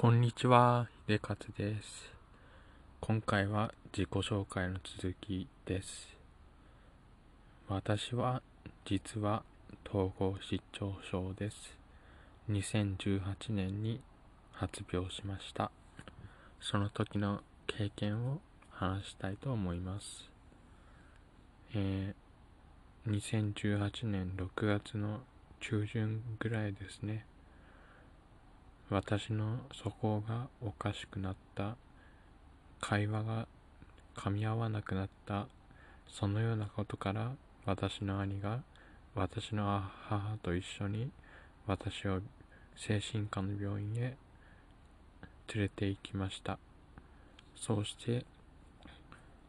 こんにちは、秀勝です。今回は自己紹介の続きです。私は実は統合失調症です。2018年に発病しました。その時の経験を話したいと思います。えー、2018年6月の中旬ぐらいですね。私の素行がおかしくなった、会話が噛み合わなくなった、そのようなことから私の兄が私の母と一緒に私を精神科の病院へ連れて行きました。そうして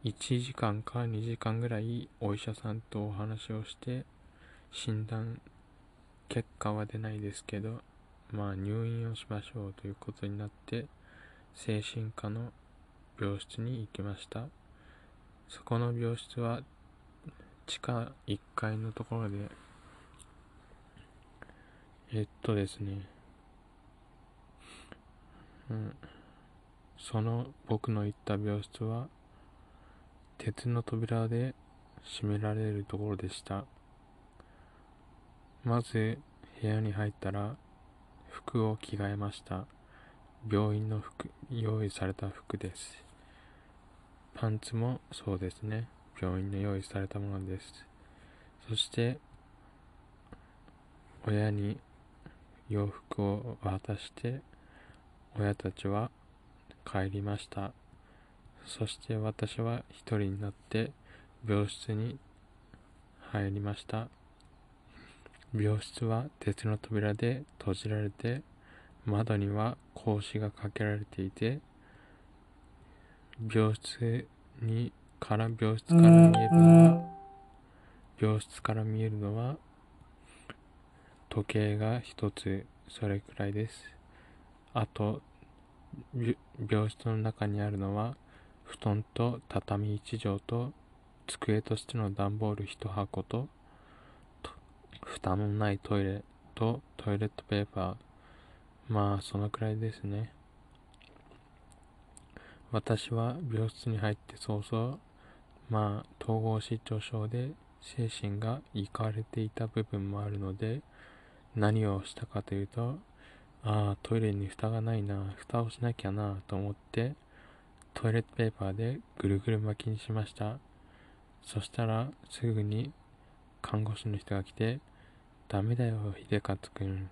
1時間か2時間ぐらいお医者さんとお話をして診断結果は出ないですけどまあ入院をしましょうということになって精神科の病室に行きました。そこの病室は地下1階のところでえっとですねうんその僕の行った病室は鉄の扉で閉められるところでした。まず部屋に入ったら服を着替えました。病院の服、用意された服です。パンツもそうですね。病院で用意されたものです。そして、親に洋服を渡して、親たちは帰りました。そして私は一人になって病室に入りました。病室は鉄の扉で閉じられて、窓には格子がかけられていて、病室にから病室から見えるのは、病室から見えるのは、時計が一つ、それくらいです。あと、病室の中にあるのは、布団と畳一畳と、机としての段ボール一箱と、蓋のないトイレとトイレットペーパー。まあ、そのくらいですね。私は病室に入って早々、まあ、統合失調症で精神がいかれていた部分もあるので、何をしたかというと、ああ、トイレに蓋がないな、蓋をしなきゃな、と思って、トイレットペーパーでぐるぐる巻きにしました。そしたら、すぐに看護師の人が来て、ダメだよ、秀勝くん。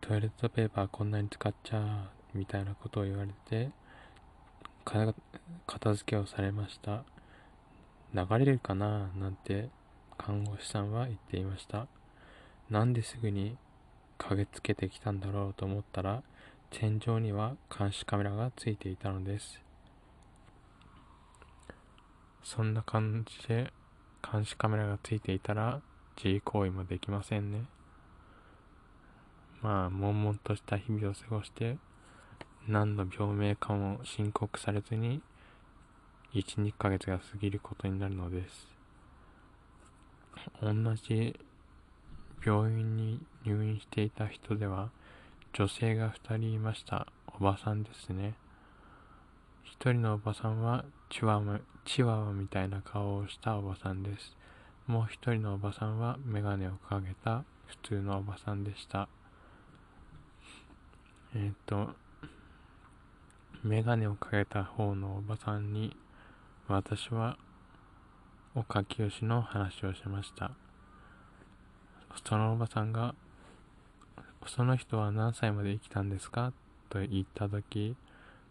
トイレットペーパーこんなに使っちゃう、みたいなことを言われて、片付けをされました。流れるかな？なんて看護師さんは言っていました。なんですぐに駆けつけてきたんだろうと思ったら、天井には監視カメラがついていたのです。そんな感じで監視カメラがついていたら、自慰行為もできませんね。まあ、悶々とした日々を過ごして、何の病名かも申告されずに、1、2ヶ月が過ぎることになるのです。同じ病院に入院していた人では、女性が2人いました。おばさんですね。1人のおばさんはチワワチワワみたいな顔をしたおばさんです。もう一人のおばさんはメガネをかけた普通のおばさんでした。えっ、と、メガネをかけた方のおばさんに私はおかきよしの話をしました。そのおばさんが、その人は何歳まで生きたんですか？と言ったとき、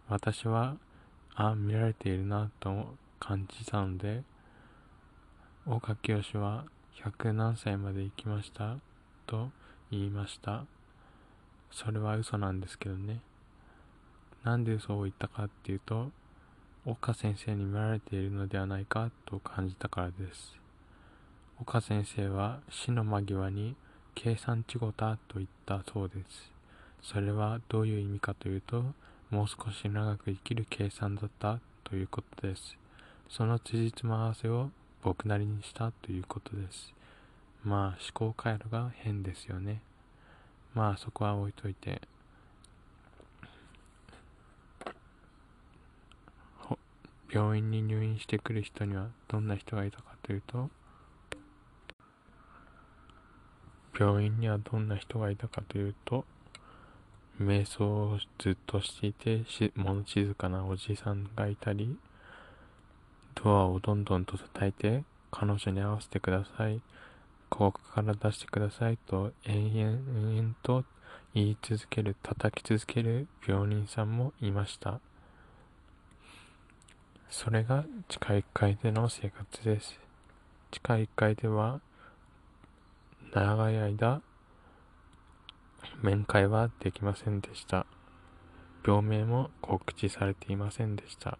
私は、あ、見られているなと感じたので、岡清は100何歳まで生きました？と言いました。それは嘘なんですけどね。なんで嘘を言ったかっていうと、岡先生に見られているのではないか？と感じたからです。岡先生は死の間際に計算ちごたと言ったそうです。それはどういう意味かというと、もう少し長く生きる計算だったということです。その辻褄合わせを僕なりにしたということです。まあ思考回路が変ですよね。まあそこは置いといて。病院に入院してくる人にはどんな人がいたかというと病院にはどんな人がいたかというと瞑想をずっとしていてし物静かなおじさんがいたりドアをどんどんと叩いて彼女に合わせてくださいここから出してくださいと延々延々と言い続ける叩き続ける病人さんもいましたそれが地下1階での生活です地下1階では長い間面会はできませんでした。病名も告知されていませんでした。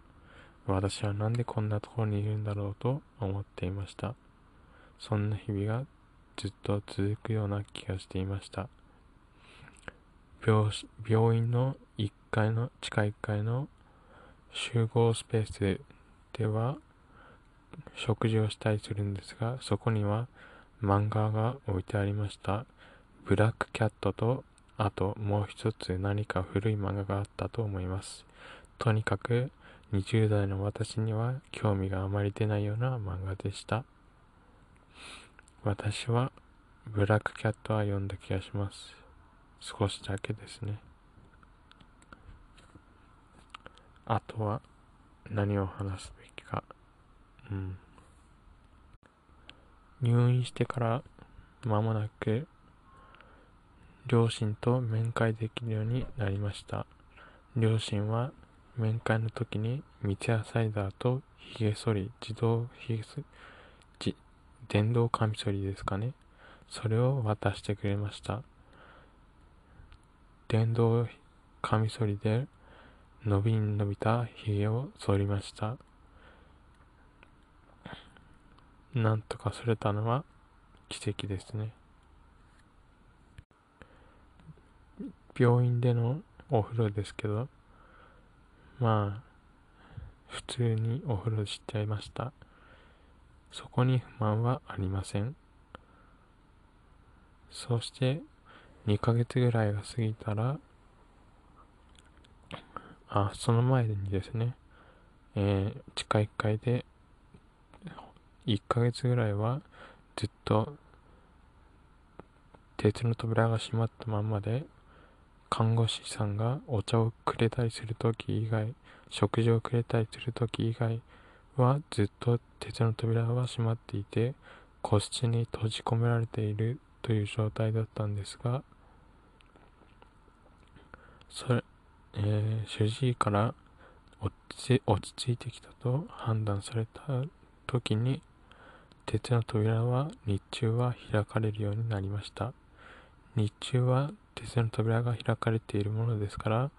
私はなんでこんなところにいるんだろうと思っていました。そんな日々がずっと続くような気がしていました。病院の1階の、地下1階の集合スペースでは食事をしたりするんですが、そこには漫画が置いてありました。ブラックキャットと、あともう一つ何か古い漫画があったと思います。とにかく20代の私には興味があまり出ないような漫画でした。私はブラックキャットは読んだ気がします。少しだけですね。あとは何を話すべきか。うん。入院してから間もなく両親と面会できるようになりました。両親は面会の時に三ツ矢サイダーと髭剃り、自動髭剃り、電動カミソリですかね。それを渡してくれました。電動カミソリで伸びに伸びた髭を剃りました。なんとか剃れたのは奇跡ですね。病院でのお風呂ですけど、まあ、普通にお風呂しちゃいました。そこに不満はありません。そして、2ヶ月ぐらいが過ぎたら、あ、その前にですね、えー、地下1階で、1ヶ月ぐらいはずっと鉄の扉が閉まったまんまで看護師さんがお茶をくれたりするとき以外、食事をくれたりするとき以外はずっと鉄の扉は閉まっていて、個室に閉じ込められているという状態だったんですが、それ、えー、主治医から落ち落ち着いてきたと判断された時に、鉄の扉は日中は開かれるようになりました。日中は鉄の扉が開かれているものですから、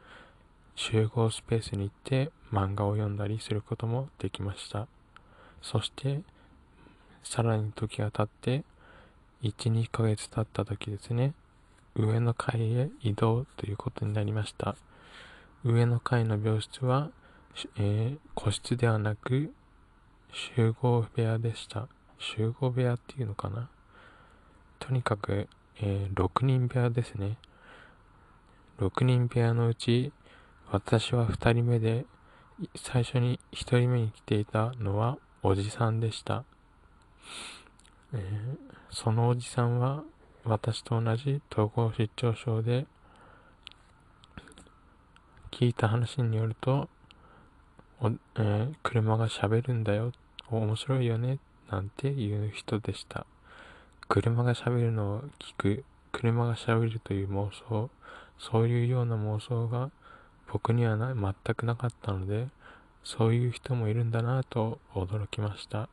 集合スペースに行って漫画を読んだりすることもできました。そして、さらに時が経って、1、2ヶ月経った時ですね、上の階へ移動ということになりました。上の階の病室は、えー、個室ではなく、集合部屋でした。集合部屋っていうのかなとにかく、えー、6人部屋ですね。6人部屋のうち、私は2人目で、最初に1人目に来ていたのはおじさんでした。えー、そのおじさんは私と同じ統合失調症で、聞いた話によると、おえー、車が喋るんだよ、面白いよね、なんていう人でした。車が喋るのを聞く、車が喋るという妄想、そういうような妄想が僕にはな全くなかったので、そういう人もいるんだなと驚きました。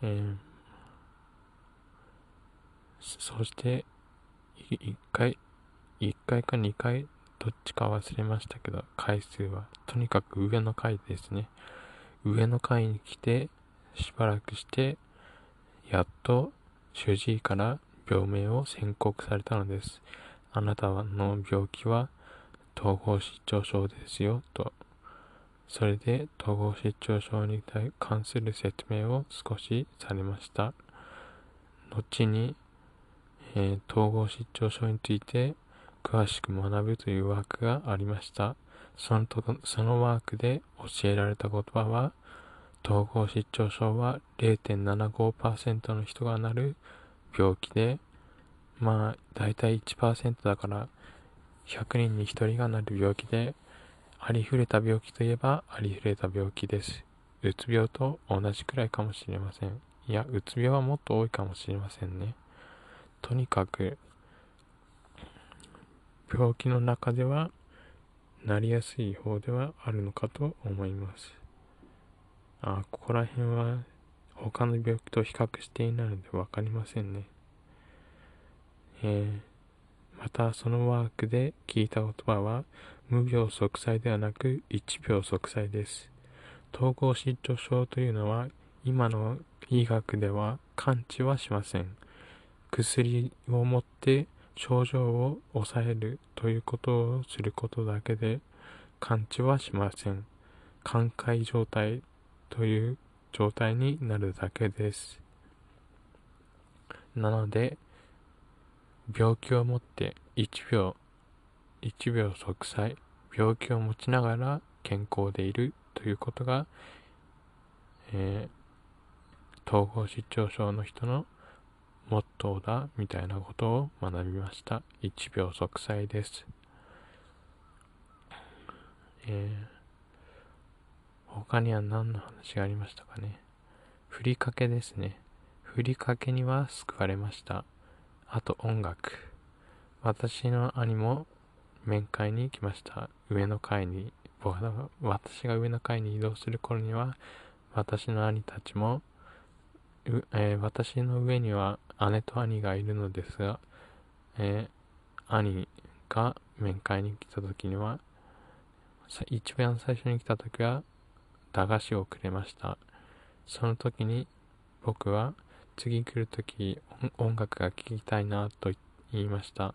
えー、そして、1回、1回か2回、どっちか忘れましたけど、回数は、とにかく上の階ですね。上の階に来て、しばらくして、やっと主治医から病名を宣告されたのです。あなたの病気は統合失調症ですよ、と。それで統合失調症に関する説明を少しされました。後に、えー、統合失調症について詳しく学ぶという枠がありました。そのとそのワークで教えられた言葉は、統合失調症は0.75%の人がなる病気で、まあ、だいたい1%だから、100人に1人がなる病気で、ありふれた病気といえばありふれた病気です。うつ病と同じくらいかもしれません。いや、うつ病はもっと多いかもしれませんね。とにかく、病気の中では、なりやすい方ではあるのかと思います。あ、ここら辺は他の病気と比較していないのでわかりませんね。えー、またそのワークで聞いた言葉は、無病息災ではなく一病息災です。統合失調症というのは今の医学では完治はしません。薬を持って症状を抑えるということをすることだけで完治はしません。寛解状態という状態になるだけです。なので、病気をもって1秒、1秒息災、病気を持ちながら健康でいるということが、えー、統合失調症の人のモットーだみたいなことを学びました。1秒息災です。えー他には何の話がありましたかね？ふりかけですね。ふりかけには救われました。あと音楽。私の兄も面会に来ました。上の階に、私が上の階に移動する頃には、私の兄たちも、えー、私の上には姉と兄がいるのですが、えー、兄が面会に来た時には、一番最初に来た時は、駄菓子をくれました。その時に僕は次来る時音楽が聴きたいなと言いました。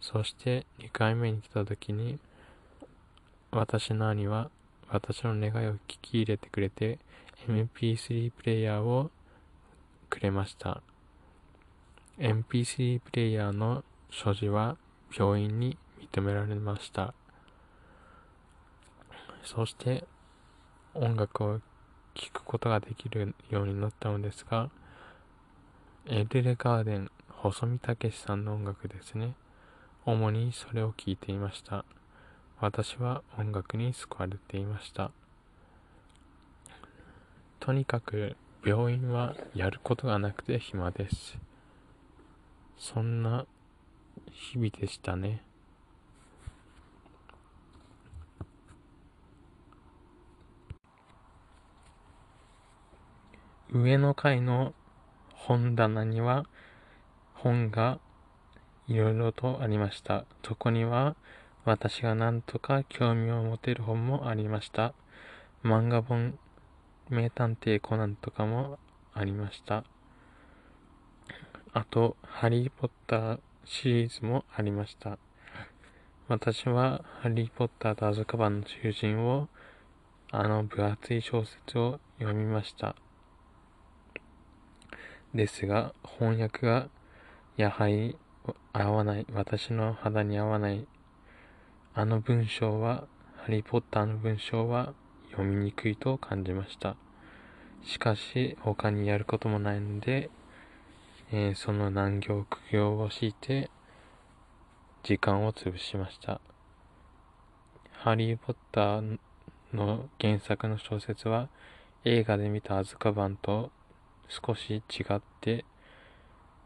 そして2回目に来た時に私の兄は私の願いを聞き入れてくれて MP3 プレイヤーをくれました。MP3 プレイヤーの所持は病院に認められました。そして音楽を聴くことができるようになったのですが、エルレガーデン、細見武さんの音楽ですね。主にそれを聴いていました。私は音楽に救われていました。とにかく病院はやることがなくて暇です。そんな日々でしたね。上の階の本棚には本がいろいろとありました。そこには私が何とか興味を持てる本もありました。漫画本、名探偵コナンとかもありました。あと、ハリーポッターシリーズもありました。私はハリーポッターとアズカバンの囚人をあの分厚い小説を読みました。ですが、翻訳がやはり合わない、私の肌に合わない。あの文章は、ハリーポッターの文章は読みにくいと感じました。しかし、他にやることもないので、えー、その難行苦行を強いて、時間を潰しました。ハリー・ポッターの原作の小説は、映画で見たアズカバンと少し違って、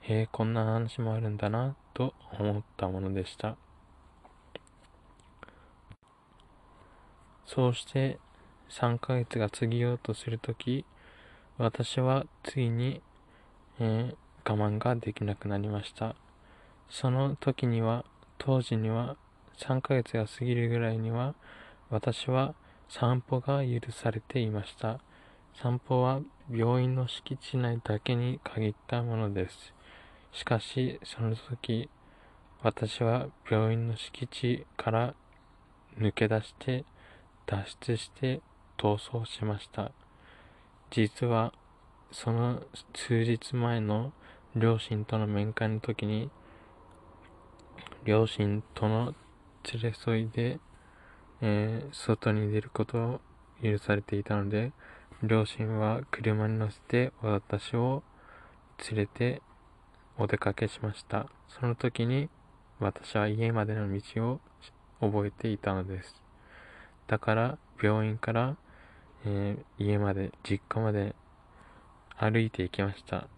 へえ、こんな話もあるんだな、と思ったものでした。そうして3ヶ月が過ぎようとするとき、私はついに、えー、我慢ができなくなりました。その時には、当時には3ヶ月が過ぎるぐらいには、私は散歩が許されていました。散歩は病院の敷地内だけに限ったものです。しかし、その時、私は病院の敷地から抜け出して、脱出して逃走しました。実は、その数日前の両親との面会の時に、両親との連れ添いでえー、外に出ることを許されていたので、両親は車に乗せて私を連れてお出かけしました。その時に私は家までの道を覚えていたのです。だから病院から、えー、家まで、実家まで歩いて行きました。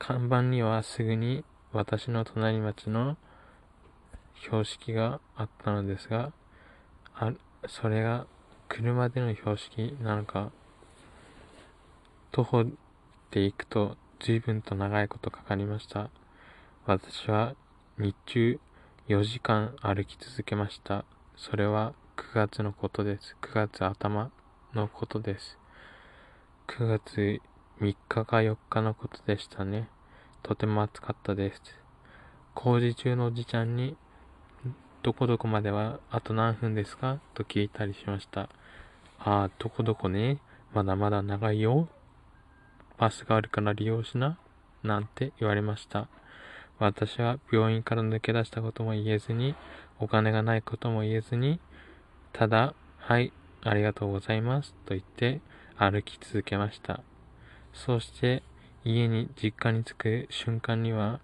看板にはすぐに私の隣町の標識があったのですが、あそれが車での標識なのか、徒歩で行くと随分と長いことかかりました。私は日中4時間歩き続けました。それは9月のことです。9月頭のことです。9月3日か4日のことでしたね。とても暑かったです。工事中のおじちゃんに、どこどこまではあと何分ですか？と聞いたりしました。ああ、どこどこね。まだまだ長いよ。バスがあるから利用しな。なんて言われました。私は病院から抜け出したことも言えずに、お金がないことも言えずに、ただ、はい、ありがとうございます、と言って歩き続けました。そして、家に実家に着く瞬間には、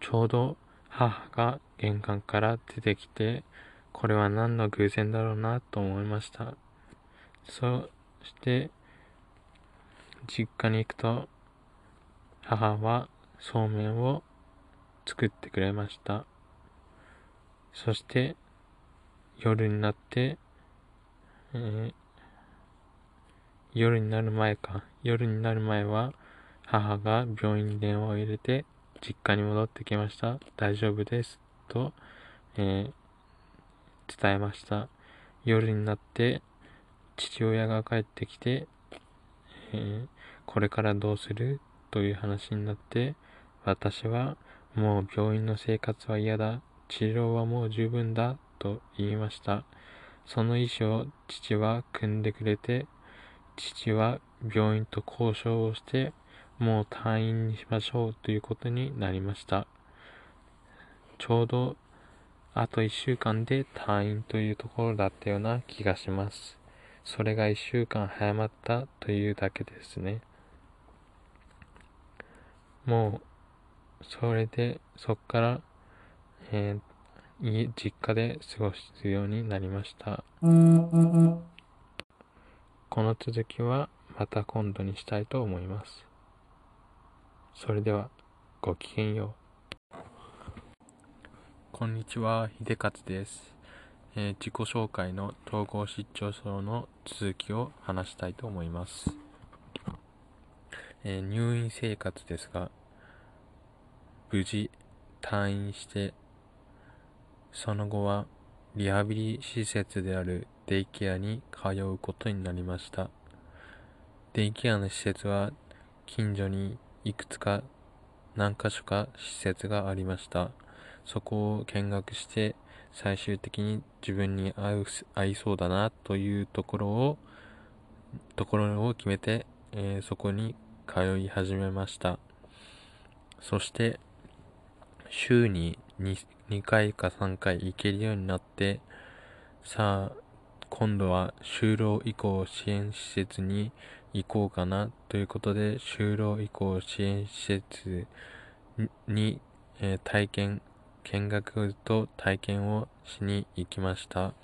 ちょうど母が玄関から出てきて、これは何の偶然だろうなと思いました。そして、実家に行くと、母はそうめんを作ってくれました。そして、夜になって、えー、夜になる前か。夜になる前は、母が病院に電話を入れて、実家に戻ってきました。大丈夫です。と、えー、伝えました。夜になって、父親が帰ってきて、えー、これからどうするという話になって、私はもう病院の生活は嫌だ。治療はもう十分だ。と言いました。その意思を父は組んでくれて、父は病院と交渉をして、もう退院にしましょうということになりました。ちょうどあと1週間で退院というところだったような気がします。それが1週間早まったというだけですね。もうそれで、そっから、えー、家、実家で過ごすようになりました。この続きはまた今度にしたいと思います。それでは、ごきげんよう。こんにちは、秀勝です。えー、自己紹介の統合失調症の続きを話したいと思います。えー、入院生活ですが、無事退院して、その後はリハビリ施設であるデイケアに通うことになりました。デイケアの施設は近所にいくつか何か所か施設がありました。そこを見学して最終的に自分に合う合いそうだなというところをところを決めて、えー、そこに通い始めました。そして週に 2, 2回か3回行けるようになって、さあ、今度は就労移行支援施設に行こうかなということで、就労移行支援施設に、えー、体験、見学と体験をしに行きました。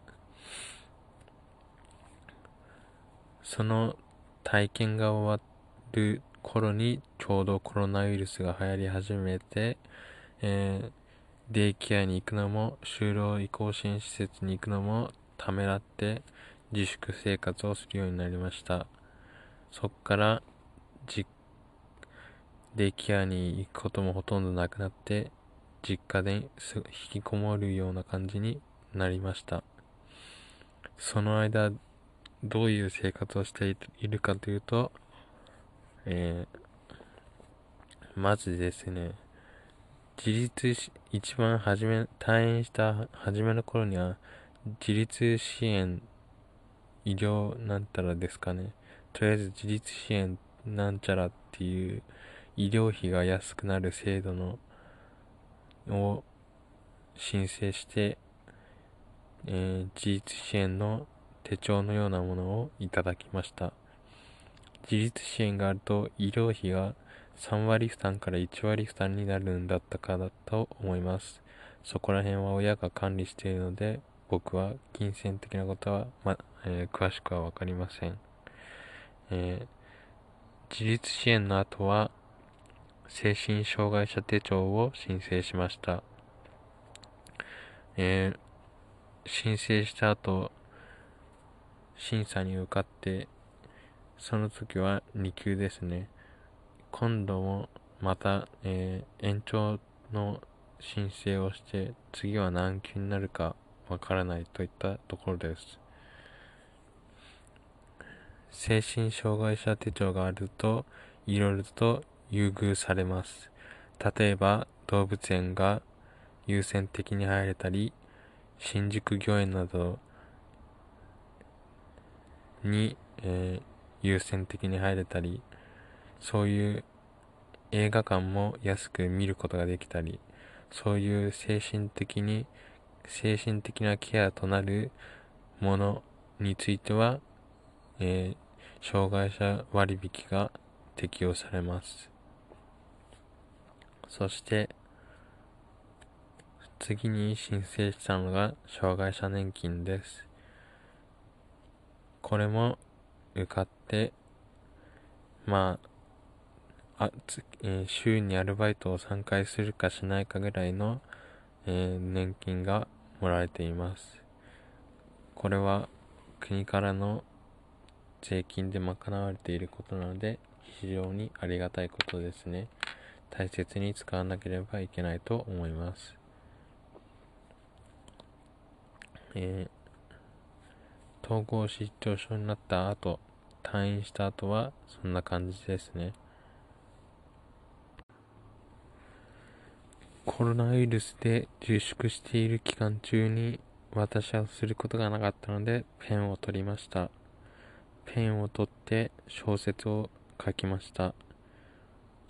その体験が終わる頃にちょうどコロナウイルスが流行り始めて、えー、デイケアに行くのも、就労移行支援施設に行くのもためらって自粛生活をするようになりました。そっから、じ、デイケアに行くこともほとんどなくなって、実家で引きこもるような感じになりました。その間、どういう生活をしているかというと、えー、まずですね、自立し、一番初め、退院した初めの頃には、自立支援、医療なんたらですかね。とりあえず自立支援なんちゃらっていう医療費が安くなる制度の、を申請して、えー、自立支援の手帳のようなものをいただきました。自立支援があると医療費が3割負担から1割負担になるんだったかだと思います。そこら辺は親が管理しているので、僕は金銭的なことは、まえー、詳しくはわかりません。えー、自立支援の後は、精神障害者手帳を申請しました。えー、申請した後、審査に受かって、その時は2級ですね。今度もまた、え、延長の申請をして、次は何級になるかわからないといったところです。精神障害者手帳があると、いろいろと優遇されます。例えば、動物園が優先的に入れたり、新宿御苑などに、えー、優先的に入れたり、そういう映画館も安く見ることができたり、そういう精神的に、精神的なケアとなるものについては、えー、障害者割引が適用されます。そして、次に申請したのが障害者年金です。これも受かって、まあ、あえー、週にアルバイトを3回するかしないかぐらいの、えー、年金がもらえています。これは国からの税金で賄われていることなので非常にありがたいことですね。大切に使わなければいけないと思います。えー、統合失調症になった後、退院した後はそんな感じですね。コロナウイルスで自粛している期間中に私はすることがなかったのでペンを取りました。ペンを取って小説を書きました。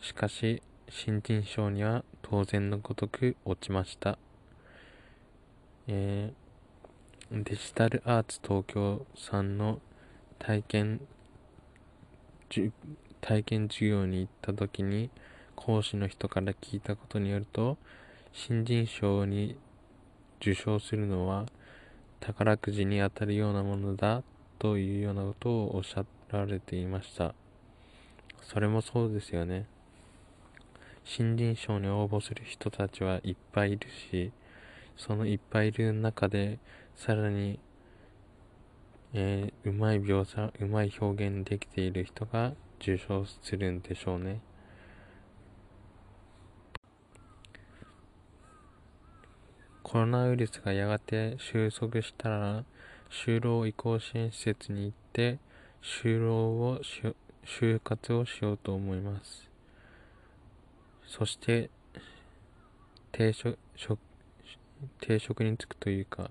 しかし、新人賞には当然のごとく落ちました。えー、デジタルアーツ東京さんの体験、体験授業に行った時に講師の人から聞いたことによると、新人賞に受賞するのは宝くじに当たるようなものだというようなことをおっしゃられていました。それもそうですよね。新人賞に応募する人たちはいっぱいいるし、そのいっぱいいる中で、さらに、えー、うまい描写、うまい表現できている人が受賞するんでしょうね。コロナウイルスがやがて収束したら、就労移行支援施設に行って、就労を、就活をしようと思います。そして、定職、定職に就くというか、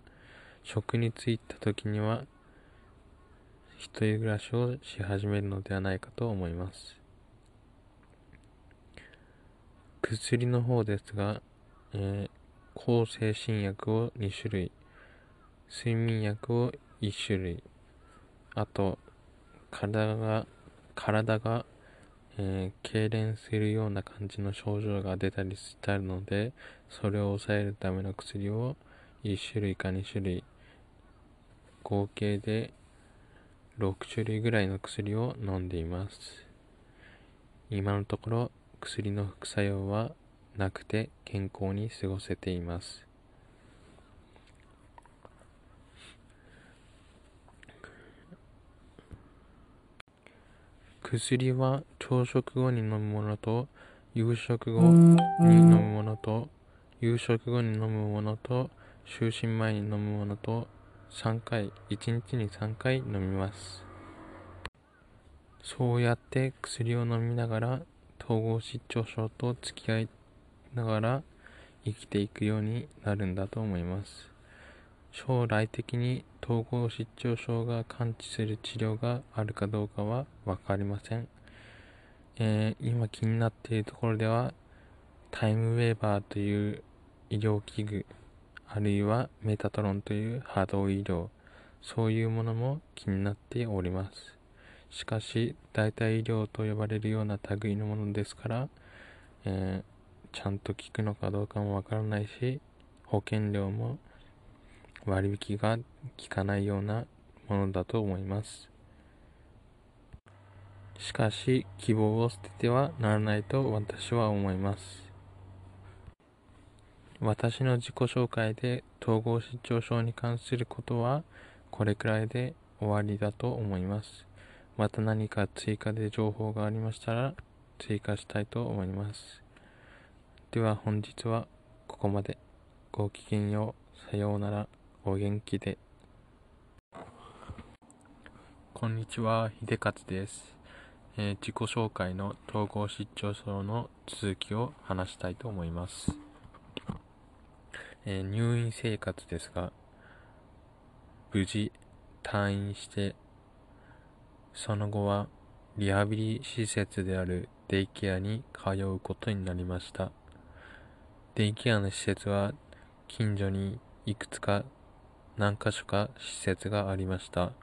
職に就いた時には、一人暮らしをし始めるのではないかと思います。薬の方ですが、えー、抗精神薬を2種類、睡眠薬を1種類、あと、体が、体がえー、痙攣するような感じの症状が出たりしたので、それを抑えるための薬を1種類か2種類、合計で6種類ぐらいの薬を飲んでいます。今のところ薬の副作用はなくて健康に過ごせています。薬は朝食後に飲むものと夕食後に飲むものと夕食後に飲むものと就寝前に飲むものと3回1日に3回飲みます。そうやって薬を飲みながら統合失調症と付き合いながら生きていくようになるんだと思います将来的に統合失調症が完治する治療があるかどうかは分かりません、えー、今気になっているところではタイムウェーバーという医療器具あるいはメタトロンという波動医療、そういうものも気になっております。しかし、代替医療と呼ばれるような類のものですから、え、ちゃんと効くのかどうかもわからないし、保険料も割引が効かないようなものだと思います。しかし、希望を捨ててはならないと私は思います。私の自己紹介で統合失調症に関することはこれくらいで終わりだと思います。また何か追加で情報がありましたら追加したいと思います。では本日はここまで。ごきげんよう。さようなら。お元気で。こんにちは、秀勝です。えー、自己紹介の統合失調症の続きを話したいと思います。えー、入院生活ですが、無事退院して、その後はリハビリ施設であるデイケアに通うことになりました。デイケアの施設は近所にいくつか何か所か施設がありました。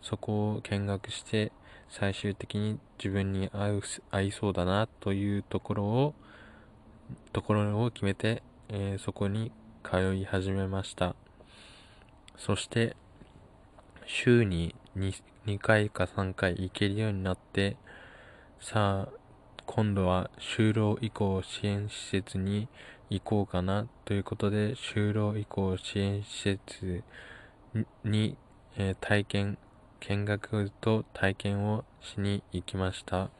そこを見学して最終的に自分に合う合いそうだなというところをところを決めて、えー、そこに通い始めました。そして週に 2, 2回か3回行けるようになって、さあ、今度は就労移行支援施設に行こうかなということで、就労移行支援施設に、えー、体験、見学と体験をしに行きました。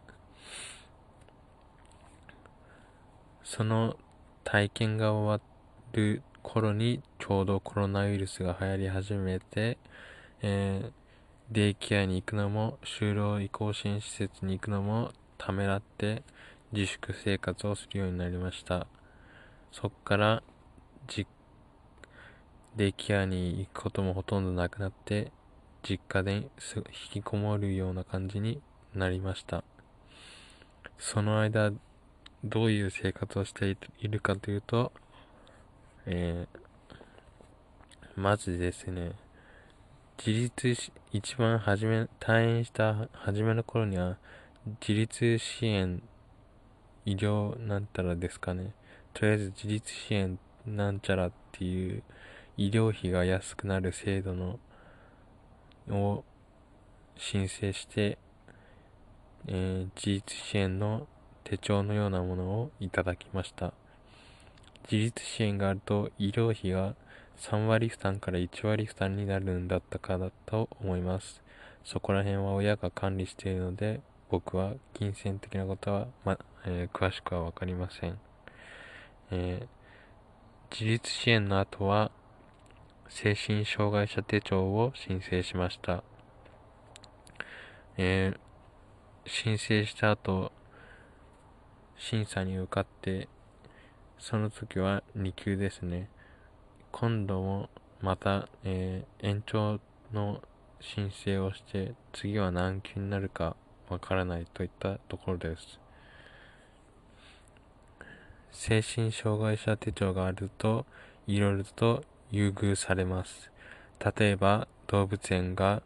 その体験が終わる頃にちょうどコロナウイルスが流行り始めて、えー、デイケアに行くのも、就労移行支援施設に行くのもためらって自粛生活をするようになりました。そっから、デイケアに行くこともほとんどなくなって、実家で引きこもるような感じになりました。その間、どういう生活をしているかというと、えー、まずですね、自立し、一番初め、退院した初めの頃には、自立支援、医療なんたらですかね。とりあえず自立支援なんちゃらっていう医療費が安くなる制度の、を申請して、えー、自立支援の手帳のようなものをいただきました。自立支援があると医療費が3割負担から1割負担になるんだったかだと思います。そこら辺は親が管理しているので、僕は金銭的なことは、まえー、詳しくはわかりません。えー、自立支援の後は、精神障害者手帳を申請しました。えー、申請した後、審査に受かって、その時は2級ですね。今度もまた、えー、延長の申請をして、次は何級になるかわからないといったところです。精神障害者手帳があると、いろいろと優遇されます。例えば、動物園が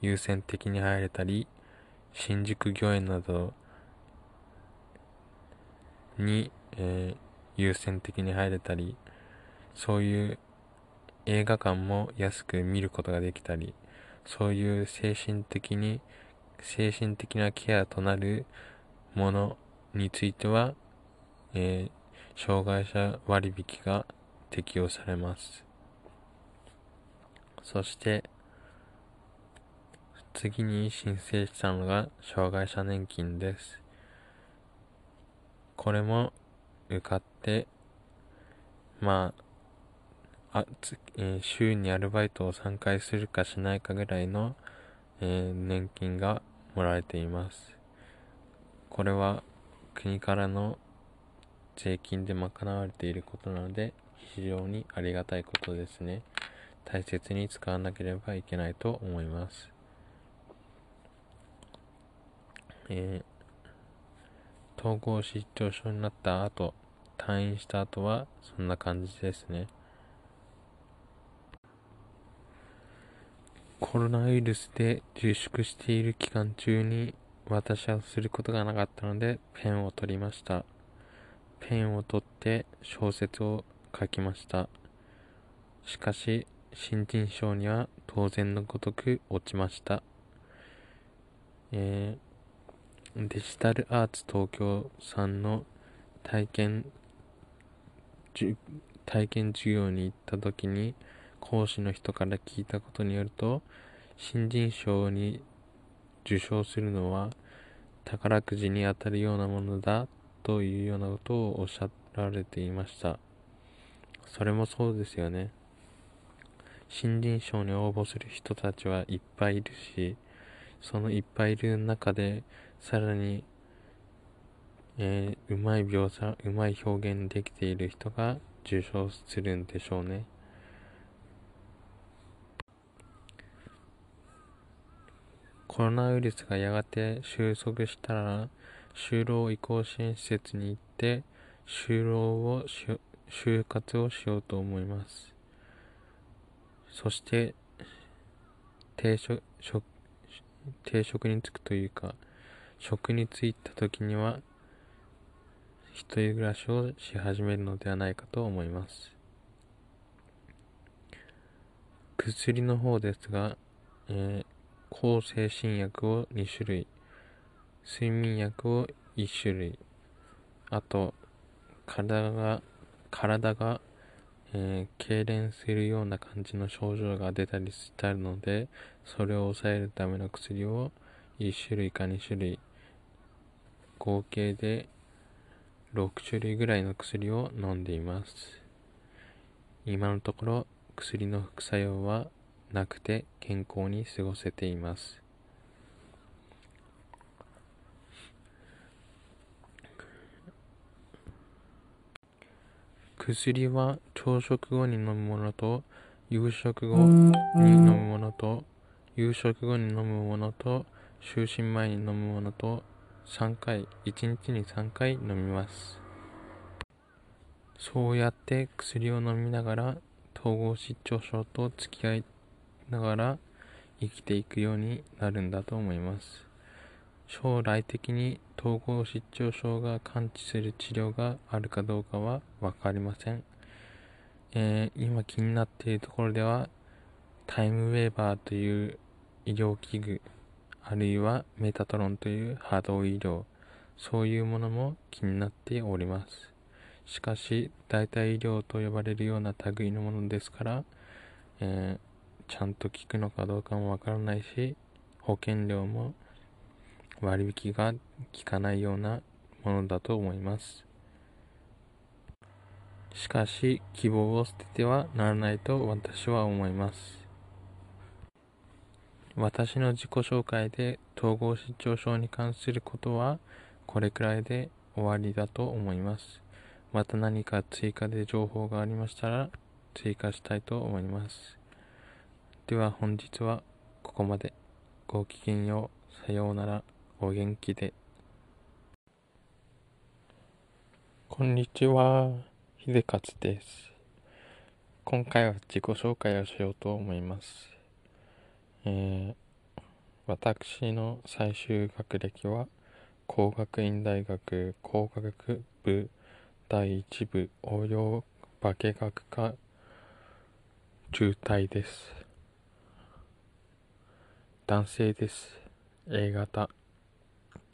優先的に入れたり、新宿御苑などに、えー、優先的に入れたり、そういう映画館も安く見ることができたり、そういう精神的に、精神的なケアとなるものについては、えー、障害者割引が適用されます。そして、次に申請したのが障害者年金です。これも受かって、まあ、あつえー、週にアルバイトを3回するかしないかぐらいの、えー、年金がもらえています。これは国からの税金で賄われていることなので非常にありがたいことですね。大切に使わなければいけないと思います、えー、統合失調症になった後退院した後はそんな感じですね。コロナウイルスで自粛している期間中に私はすることがなかったのでペンを取りました。ペンを取って小説を書きました。しかし、新人賞には当然のごとく落ちました。えー、デジタルアーツ東京さんの体験、体験授業に行った時に講師の人から聞いたことによると、新人賞に受賞するのは宝くじに当たるようなものだというようなことをおっしゃられていました。それもそうですよね。新人賞に応募する人たちはいっぱいいるし、そのいっぱいいる中で、さらに、えー、うまい描写、うまい表現できている人が受賞するんでしょうね。コロナウイルスがやがて収束したら、就労移行支援施設に行って、就労を、就活をしようと思います。そして、定職、定職に就くというか、職に就いた時には、一人暮らしをし始めるのではないかと思います。薬の方ですが、えー、抗精神薬を2種類、睡眠薬を1種類、あと、体が、体がえー、痙攣するような感じの症状が出たりしたので、それを抑えるための薬を1種類か2種類、合計で6種類ぐらいの薬を飲んでいます。今のところ薬の副作用はなくて健康に過ごせています。薬は朝食後に飲むものと夕食後に飲むものと夕食後に飲むものと就寝前に飲むものと3回1日に3回飲みます。そうやって薬を飲みながら統合失調症と付き合いながら生きていくようになるんだと思います将来的に統合失調症が完治する治療があるかどうかは分かりません。えー、今気になっているところでは、タイムウェーバーという医療器具、あるいはメタトロンという波動医療、そういうものも気になっております。しかし、代替医療と呼ばれるような類のものですから、えー、ちゃんと効くのかどうかもわからないし、保険料も割引が効かないようなものだと思います。しかし、希望を捨ててはならないと私は思います。私の自己紹介で統合失調症に関することはこれくらいで終わりだと思います。また何か追加で情報がありましたら追加したいと思います。では本日はここまで。ごきげんよう。さようなら。お元気で。こんにちは、秀勝です。今回は自己紹介をしようと思います。えー、私の最終学歴は、工学院大学工学部第一部応用化学科中退です。男性です。A 型。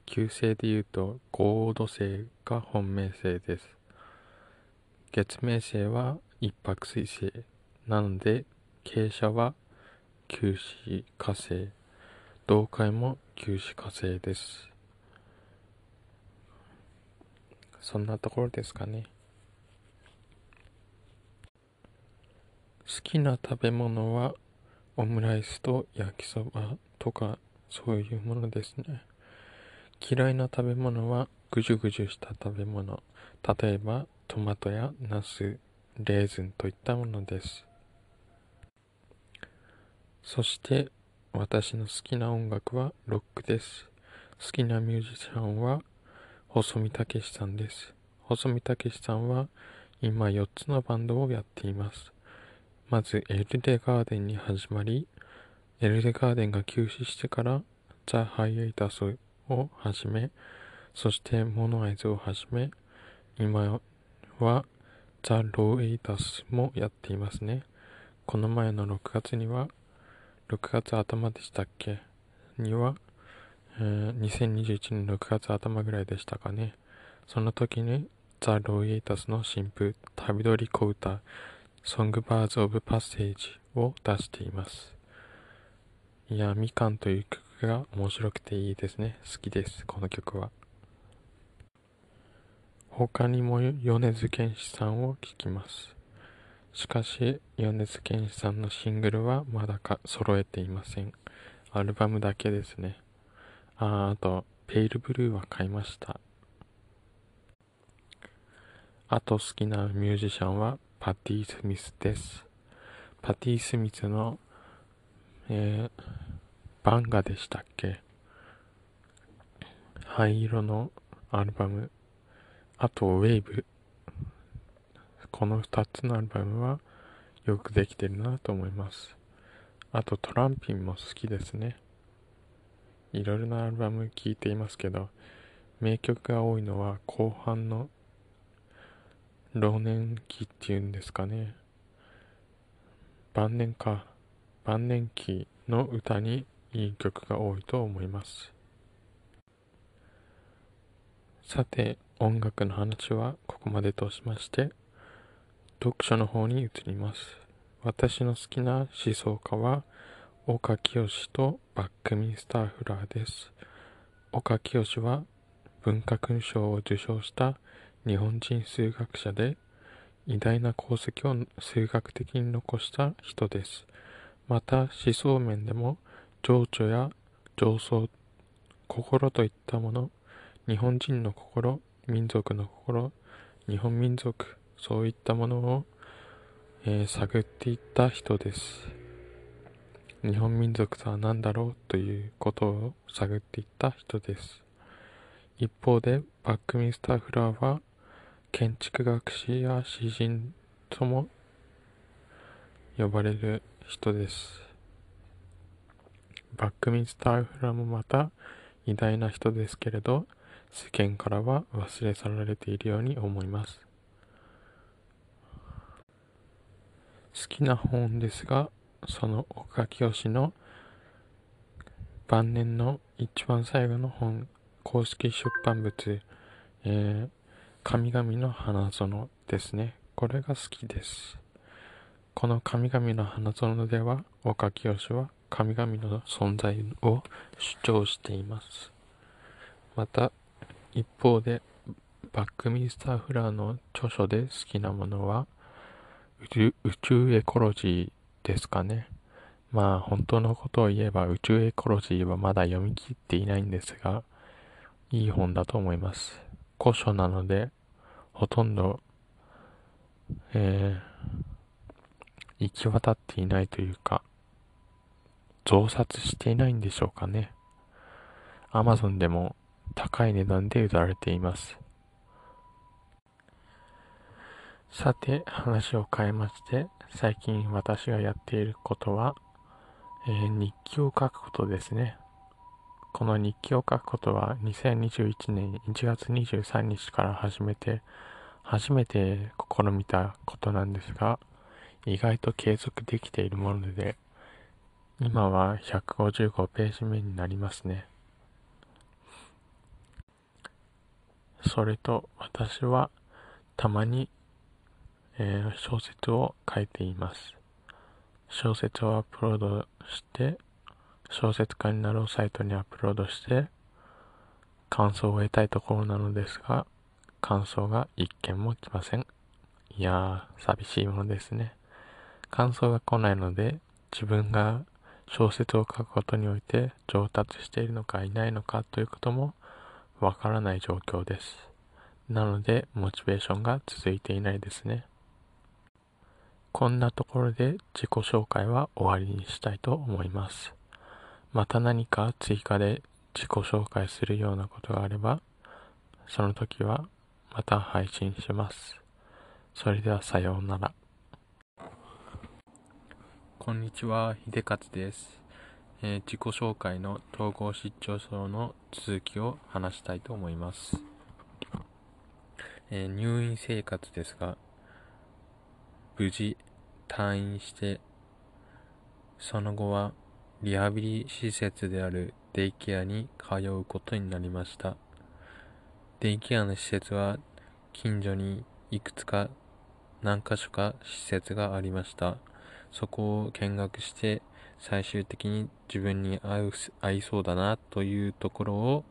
旧姓で言うと、ゴード星が本命星です。月命星は一泊水星。なので、傾斜は旧死火星。同解も旧死火星です。そんなところですかね。好きな食べ物はオムライスと焼きそばとかそういうものですね。嫌いな食べ物はぐじゅぐじゅした食べ物。例えばトマトやナス、レーズンといったものです。そして私の好きな音楽はロックです。好きなミュージシャンは細見武さんです。細見武さんは今4つのバンドをやっています。まずエルレガーデンに始まり、エルデガーデンが休止してからザ・ハイエイタスをはじめ、そしてモノアイズをはじめ、今はザ・ローエイタスもやっていますね。この前の6月には、6月頭でしたっけ？には、えー、2021年6月頭ぐらいでしたかね。その時にザ・ローエイタスの新譜、旅撮り小歌、ソングバーズ・オブ・パッセージを出しています。いや、みかんという曲が面白くていいですね。好きです、この曲は。他にも米津玄師さんを聴きます。しかし、米津玄師さんのシングルはまだか揃えていません。アルバムだけですね。ああと、ペイルブルーは買いました。あと好きなミュージシャンはパティ・スミスです。パティ・スミスの、えー、バンガでしたっけ？灰色のアルバム。あと、ウェーブ。この2つのアルバムはよくできてるなと思います。あと、トランピンも好きですね。いろいろなアルバム聴いていますけど、名曲が多いのは後半の老年期っていうんですかね。晩年か。晩年期の歌にいい曲が多いと思います。さて、音楽の話はここまでとしまして、読書の方に移ります。私の好きな思想家は、岡清とバックミンスターフラーです。岡清は文化勲章を受賞した日本人数学者で偉大な功績を数学的に残した人です。また思想面でも情緒や情操、心といったもの、日本人の心、民族の心、日本民族、そういったものを、えー、探っていった人です。日本民族とは何だろうということを探っていった人です。一方で、バックミンスター・フラーは建築学士や詩人とも呼ばれる人です。バックミンスターフラもまた偉大な人ですけれど、世間からは忘れ去られているように思います。好きな本ですが、その岡清の晩年の一番最後の本、公式出版物、えー、神々の花園ですね。これが好きです。この神々の花園では、岡清は神々の存在を主張しています。また、一方で、バックミンスター・フラーの著書で好きなものは、宇宙エコロジーですかね。まあ、本当のことを言えば、宇宙エコロジーはまだ読み切っていないんですが、いい本だと思います。古書なので、ほとんど、えー、行き渡っていないというか、増刷していないんでしょうかね。アマゾンでも高い値段で売られています。さて、話を変えまして、最近私がやっていることは、えー、日記を書くことですね。この日記を書くことは2021年1月23日から始めて、初めて試みたことなんですが、意外と継続できているもので、今は155ページ目になりますね。それと私はたまに、えー、小説を書いています。小説をアップロードして小説家になろうサイトにアップロードして感想を得たいところなのですが感想が一件も来ませんいやー寂しいものですね感想が来ないので自分が小説を書くことにおいて上達しているのかいないのかということもわからない状況ですなのでモチベーションが続いていないですねこんなところで自己紹介は終わりにしたいと思いますまた何か追加で自己紹介するようなことがあれば、その時はまた配信します。それではさようなら。こんにちは、秀勝です。えー、自己紹介の統合失調症の続きを話したいと思います。えー、入院生活ですが、無事退院して、その後はリハビリ施設であるデイケアに通うことになりました。デイケアの施設は近所にいくつか何か所か施設がありました。そこを見学して最終的に自分に合う合いそうだなというところを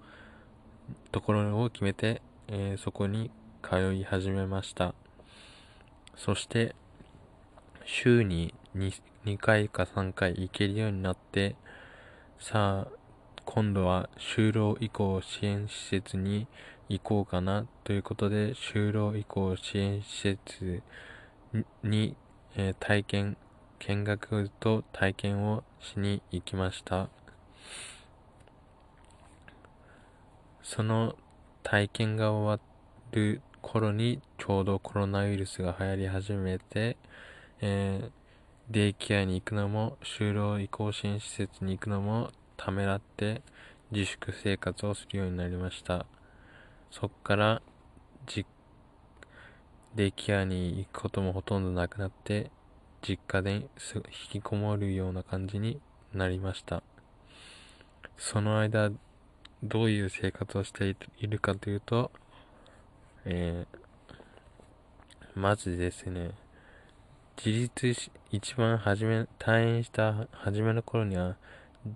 ところを決めて、えー、そこに通い始めました。そして週に 2, 2回か3回行けるようになってさあ今度は就労移行支援施設に行こうかなということで就労移行支援施設に、えー、体験見学と体験をしに行きましたその体験が終わる頃にちょうどコロナウイルスが流行り始めて、えー、デイケアに行くのも就労移行支援施設に行くのもためらって自粛生活をするようになりましたそっからデイケアに行くこともほとんどなくなって実家で引きこもるような感じになりましたその間どういう生活をしているかというと、えー、まずですね自立し、一番初め、退院した初めの頃には、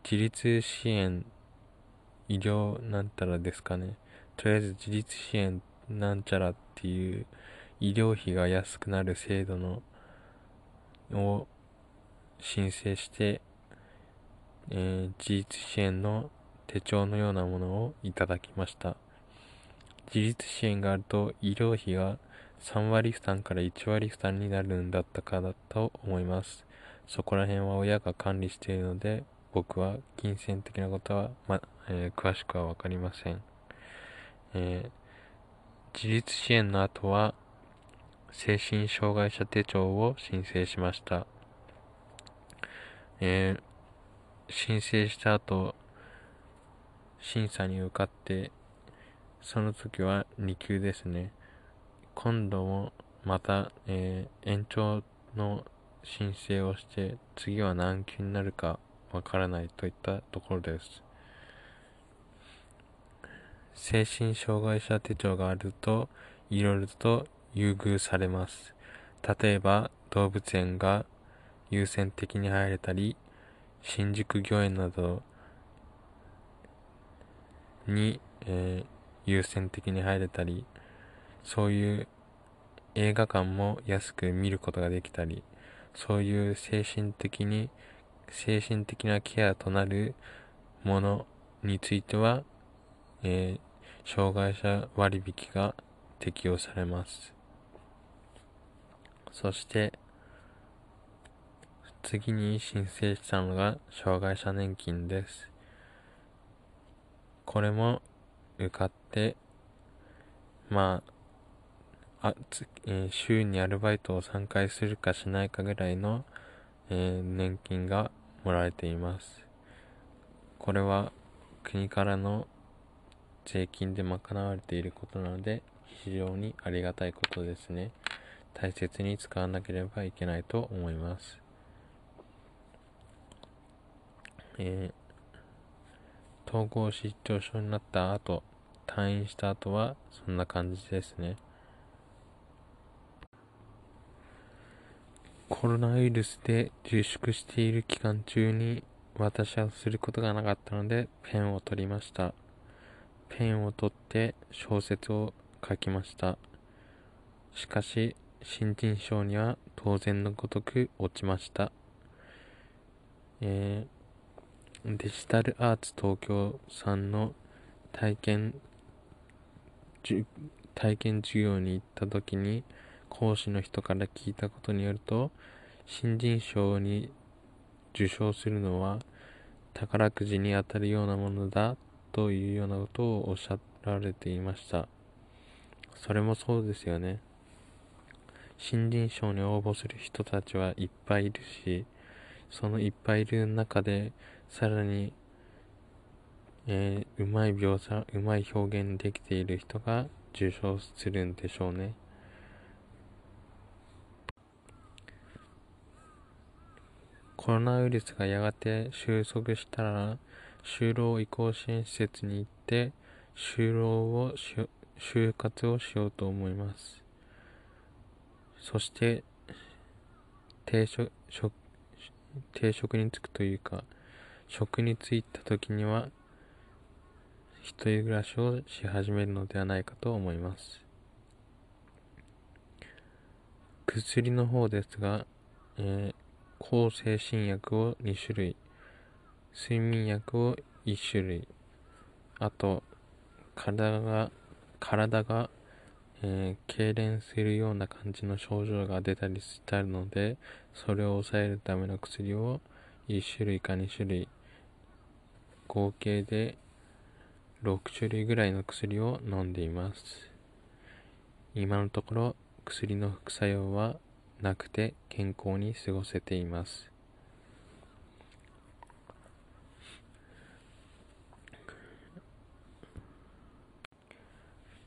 自立支援、医療なんたらですかね。とりあえず自立支援なんちゃらっていう医療費が安くなる制度の、を申請して、えー、自立支援の手帳のようなものをいただきました。自立支援があると医療費が3割負担から1割負担になるんだったかだと思います。そこら辺は親が管理しているので、僕は金銭的なことは、まえー、詳しくはわかりません。えー、自立支援の後は、精神障害者手帳を申請しました。えー、申請した後、審査に受かって、その時は2級ですね。今度もまた、えー、延長の申請をして次は何級になるかわからないといったところです。精神障害者手帳があるといろいろと優遇されます。例えば動物園が優先的に入れたり新宿御苑などに、えー、優先的に入れたりそういう映画館も安く見ることができたり、そういう精神的に、精神的なケアとなるものについては、えー、障害者割引が適用されます。そして、次に申請したのが障害者年金です。これも受かって、まあ、あつ、えー、週にアルバイトを3回するかしないかぐらいの、えー、年金がもらえています。これは国からの税金で賄われていることなので非常にありがたいことですね。大切に使わなければいけないと思います。えー、統合失調症になった後、退院した後はそんな感じですね。コロナウイルスで自粛している期間中に私はすることがなかったのでペンを取りました。ペンを取って小説を書きました。しかし、新人賞には当然のごとく落ちました。えー、デジタルアーツ東京さんの体験、体験授業に行った時に、講師の人から聞いたことによると、新人賞に受賞するのは宝くじに当たるようなものだというようなことをおっしゃられていました。それもそうですよね。新人賞に応募する人たちはいっぱいいるし、そのいっぱいいる中で、さらに、えー、うまい描写、うまい表現できている人が受賞するんでしょうね。コロナウイルスがやがて収束したら、就労移行支援施設に行って、就労をし、就活をしようと思います。そして、定職、定職に就くというか、職に就いた時には、一人暮らしをし始めるのではないかと思います。薬の方ですが、えー、抗精神薬を2種類、睡眠薬を1種類、あと、体が、体が、えー、痙攣するような感じの症状が出たりしたので、それを抑えるための薬を1種類か2種類、合計で6種類ぐらいの薬を飲んでいます。今のところ薬の副作用はなくて健康に過ごせています。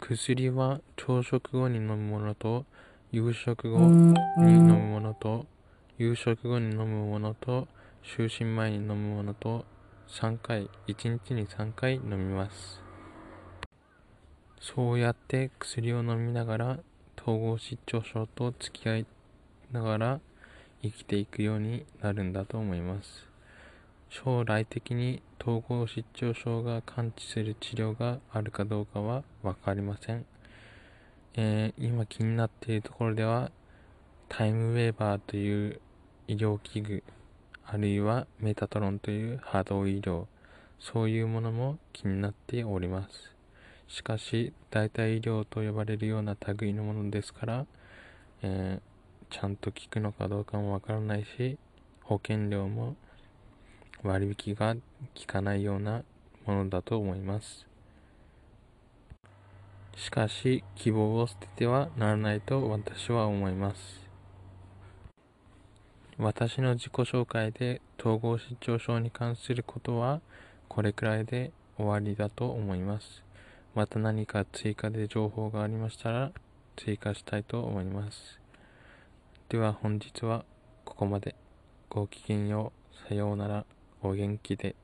薬は朝食後に飲むものと夕食後に飲むものと夕食後に飲むものと就寝前に飲むものと3回1日に3回飲みます。そうやって薬を飲みながら統合失調症と付き合いながら生きていくようになるんだと思います将来的に統合失調症が完治する治療があるかどうかは分かりません、えー、今気になっているところではタイムウェーバーという医療器具あるいはメタトロンという波動医療そういうものも気になっております。しかし代替医療と呼ばれるような類のものですから、えー、ちゃんと効くのかどうかもわからないし保険料も割引が効かないようなものだと思います。しかし、希望を捨ててはならないと私は思います。私の自己紹介で統合失調症に関することはこれくらいで終わりだと思います。また何か追加で情報がありましたら追加したいと思います。では本日はここまで。ごきげんよう。さようなら。お元気で。